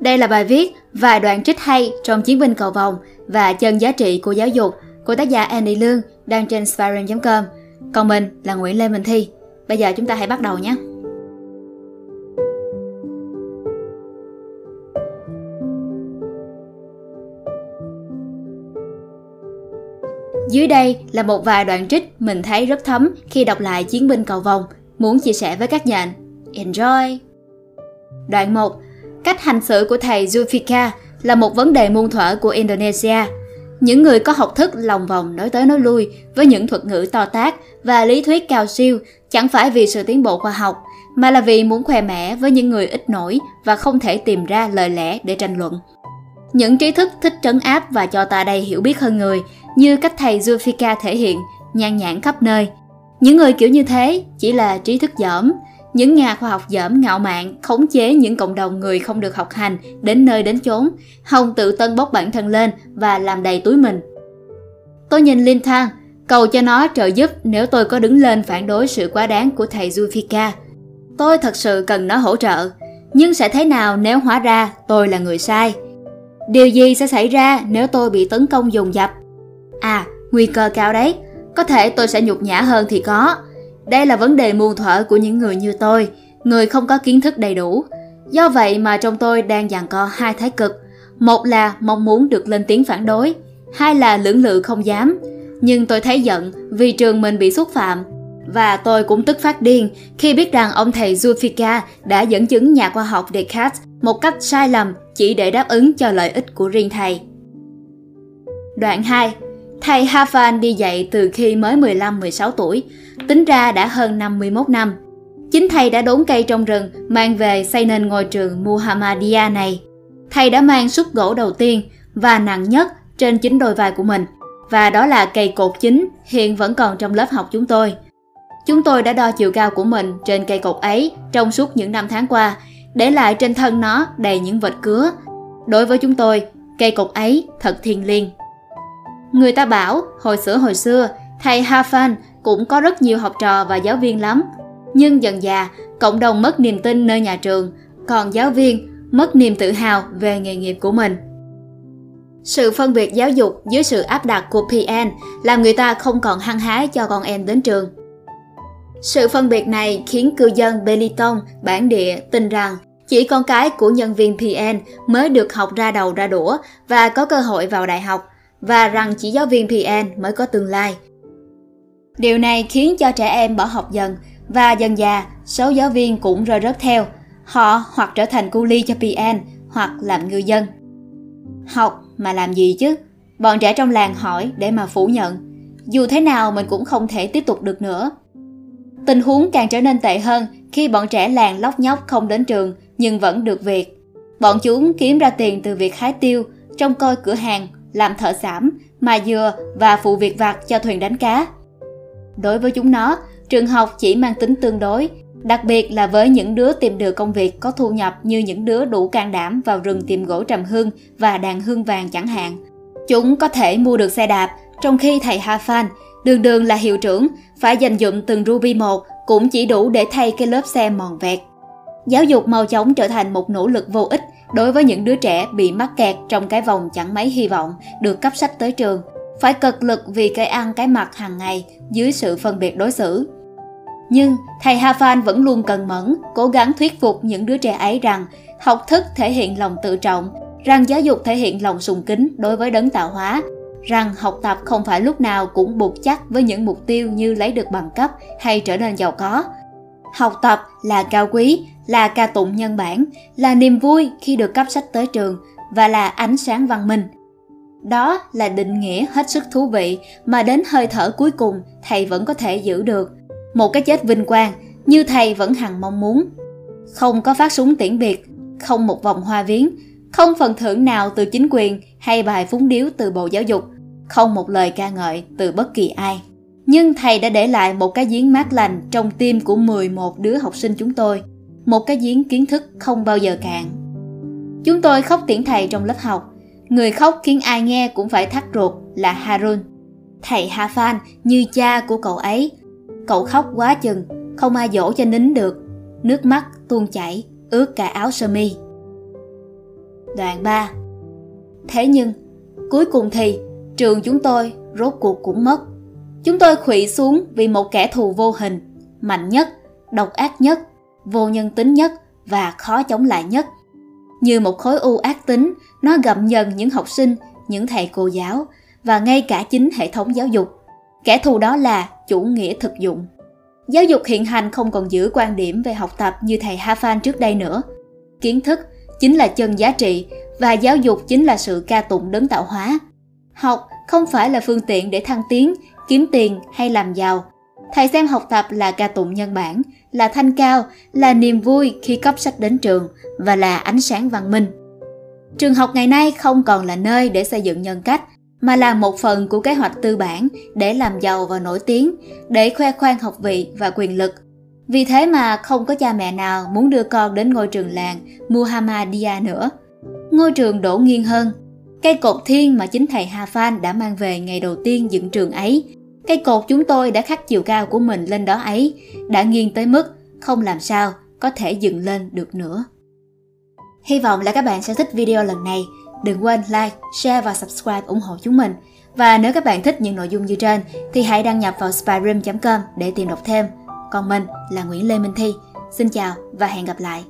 Đây là bài viết vài đoạn trích hay trong Chiến binh cầu vòng và chân giá trị của giáo dục của tác giả Andy Lương đăng trên spiron.com. Còn mình là Nguyễn Lê Minh Thi. Bây giờ chúng ta hãy bắt đầu nhé. Dưới đây là một vài đoạn trích mình thấy rất thấm khi đọc lại Chiến binh cầu vòng, muốn chia sẻ với các nhện. Enjoy! Đoạn 1. Cách hành xử của thầy Zulfika là một vấn đề muôn thuở của Indonesia. Những người có học thức lòng vòng nói tới nói lui với những thuật ngữ to tác và lý thuyết cao siêu chẳng phải vì sự tiến bộ khoa học, mà là vì muốn khoe mẽ với những người ít nổi và không thể tìm ra lời lẽ để tranh luận. Những trí thức thích trấn áp và cho ta đây hiểu biết hơn người, như cách thầy Zulfika thể hiện, nhan nhản khắp nơi. Những người kiểu như thế chỉ là trí thức dởm, những nhà khoa học dởm ngạo mạn khống chế những cộng đồng người không được học hành đến nơi đến chốn, Hồng tự tân bốc bản thân lên và làm đầy túi mình. Tôi nhìn Linh Thang, cầu cho nó trợ giúp nếu tôi có đứng lên phản đối sự quá đáng của thầy Zulfikar. Tôi thật sự cần nó hỗ trợ, nhưng sẽ thế nào nếu hóa ra tôi là người sai? Điều gì sẽ xảy ra nếu tôi bị tấn công dồn dập? À, nguy cơ cao đấy, có thể tôi sẽ nhục nhã hơn thì có, đây là vấn đề muôn thuở của những người như tôi, người không có kiến thức đầy đủ. Do vậy mà trong tôi đang giằng co hai thái cực. Một là mong muốn được lên tiếng phản đối, hai là lưỡng lự không dám. Nhưng tôi thấy giận vì trường mình bị xúc phạm. Và tôi cũng tức phát điên khi biết rằng ông thầy Zulfika đã dẫn chứng nhà khoa học Descartes một cách sai lầm chỉ để đáp ứng cho lợi ích của riêng thầy. Đoạn 2 Thầy Hafan đi dạy từ khi mới 15-16 tuổi, tính ra đã hơn 51 năm. Chính thầy đã đốn cây trong rừng mang về xây nên ngôi trường Muhammadiyah này. Thầy đã mang xúc gỗ đầu tiên và nặng nhất trên chính đôi vai của mình. Và đó là cây cột chính hiện vẫn còn trong lớp học chúng tôi. Chúng tôi đã đo chiều cao của mình trên cây cột ấy trong suốt những năm tháng qua, để lại trên thân nó đầy những vệt cứa. Đối với chúng tôi, cây cột ấy thật thiêng liêng. Người ta bảo, hồi xưa hồi xưa, thầy Hafan cũng có rất nhiều học trò và giáo viên lắm. Nhưng dần dà, cộng đồng mất niềm tin nơi nhà trường, còn giáo viên mất niềm tự hào về nghề nghiệp của mình. Sự phân biệt giáo dục dưới sự áp đặt của PN làm người ta không còn hăng hái cho con em đến trường. Sự phân biệt này khiến cư dân Beliton, bản địa, tin rằng chỉ con cái của nhân viên PN mới được học ra đầu ra đũa và có cơ hội vào đại học, và rằng chỉ giáo viên PN mới có tương lai. Điều này khiến cho trẻ em bỏ học dần và dần già số giáo viên cũng rơi rớt theo. Họ hoặc trở thành cu ly cho PN hoặc làm ngư dân. Học mà làm gì chứ? Bọn trẻ trong làng hỏi để mà phủ nhận. Dù thế nào mình cũng không thể tiếp tục được nữa. Tình huống càng trở nên tệ hơn khi bọn trẻ làng lóc nhóc không đến trường nhưng vẫn được việc. Bọn chúng kiếm ra tiền từ việc hái tiêu, trông coi cửa hàng làm thợ giảm, mài dừa và phụ việc vặt cho thuyền đánh cá. Đối với chúng nó, trường học chỉ mang tính tương đối, đặc biệt là với những đứa tìm được công việc có thu nhập như những đứa đủ can đảm vào rừng tìm gỗ trầm hương và đàn hương vàng chẳng hạn. Chúng có thể mua được xe đạp, trong khi thầy Hafan, đường đường là hiệu trưởng, phải dành dụm từng ruby một cũng chỉ đủ để thay cái lớp xe mòn vẹt. Giáo dục mau chóng trở thành một nỗ lực vô ích đối với những đứa trẻ bị mắc kẹt trong cái vòng chẳng mấy hy vọng được cấp sách tới trường, phải cực lực vì cái ăn cái mặc hàng ngày dưới sự phân biệt đối xử. Nhưng thầy Hafan vẫn luôn cần mẫn, cố gắng thuyết phục những đứa trẻ ấy rằng học thức thể hiện lòng tự trọng, rằng giáo dục thể hiện lòng sùng kính đối với đấng tạo hóa, rằng học tập không phải lúc nào cũng buộc chắc với những mục tiêu như lấy được bằng cấp hay trở nên giàu có. Học tập là cao quý là ca tụng nhân bản, là niềm vui khi được cấp sách tới trường và là ánh sáng văn minh. Đó là định nghĩa hết sức thú vị mà đến hơi thở cuối cùng thầy vẫn có thể giữ được. Một cái chết vinh quang như thầy vẫn hằng mong muốn. Không có phát súng tiễn biệt, không một vòng hoa viếng, không phần thưởng nào từ chính quyền hay bài phúng điếu từ Bộ Giáo dục, không một lời ca ngợi từ bất kỳ ai. Nhưng thầy đã để lại một cái giếng mát lành trong tim của 11 đứa học sinh chúng tôi một cái giếng kiến thức không bao giờ cạn. Chúng tôi khóc tiễn thầy trong lớp học. Người khóc khiến ai nghe cũng phải thắt ruột là Harun. Thầy Hafan như cha của cậu ấy. Cậu khóc quá chừng, không ai dỗ cho nín được. Nước mắt tuôn chảy, ướt cả áo sơ mi. Đoạn 3 Thế nhưng, cuối cùng thì trường chúng tôi rốt cuộc cũng mất. Chúng tôi khủy xuống vì một kẻ thù vô hình, mạnh nhất, độc ác nhất, vô nhân tính nhất và khó chống lại nhất. Như một khối u ác tính, nó gặm nhần những học sinh, những thầy cô giáo và ngay cả chính hệ thống giáo dục. Kẻ thù đó là chủ nghĩa thực dụng. Giáo dục hiện hành không còn giữ quan điểm về học tập như thầy Hafan trước đây nữa. Kiến thức chính là chân giá trị và giáo dục chính là sự ca tụng đấng tạo hóa. Học không phải là phương tiện để thăng tiến, kiếm tiền hay làm giàu. Thầy xem học tập là ca tụng nhân bản, là thanh cao, là niềm vui khi cấp sách đến trường và là ánh sáng văn minh. Trường học ngày nay không còn là nơi để xây dựng nhân cách, mà là một phần của kế hoạch tư bản để làm giàu và nổi tiếng, để khoe khoang học vị và quyền lực. Vì thế mà không có cha mẹ nào muốn đưa con đến ngôi trường làng Muhammadiyah nữa. Ngôi trường đổ nghiêng hơn. Cây cột thiên mà chính thầy Hà Phan đã mang về ngày đầu tiên dựng trường ấy. Cây cột chúng tôi đã khắc chiều cao của mình lên đó ấy, đã nghiêng tới mức không làm sao có thể dựng lên được nữa. Hy vọng là các bạn sẽ thích video lần này. Đừng quên like, share và subscribe ủng hộ chúng mình. Và nếu các bạn thích những nội dung như trên thì hãy đăng nhập vào spyroom.com để tìm đọc thêm. Còn mình là Nguyễn Lê Minh Thi. Xin chào và hẹn gặp lại.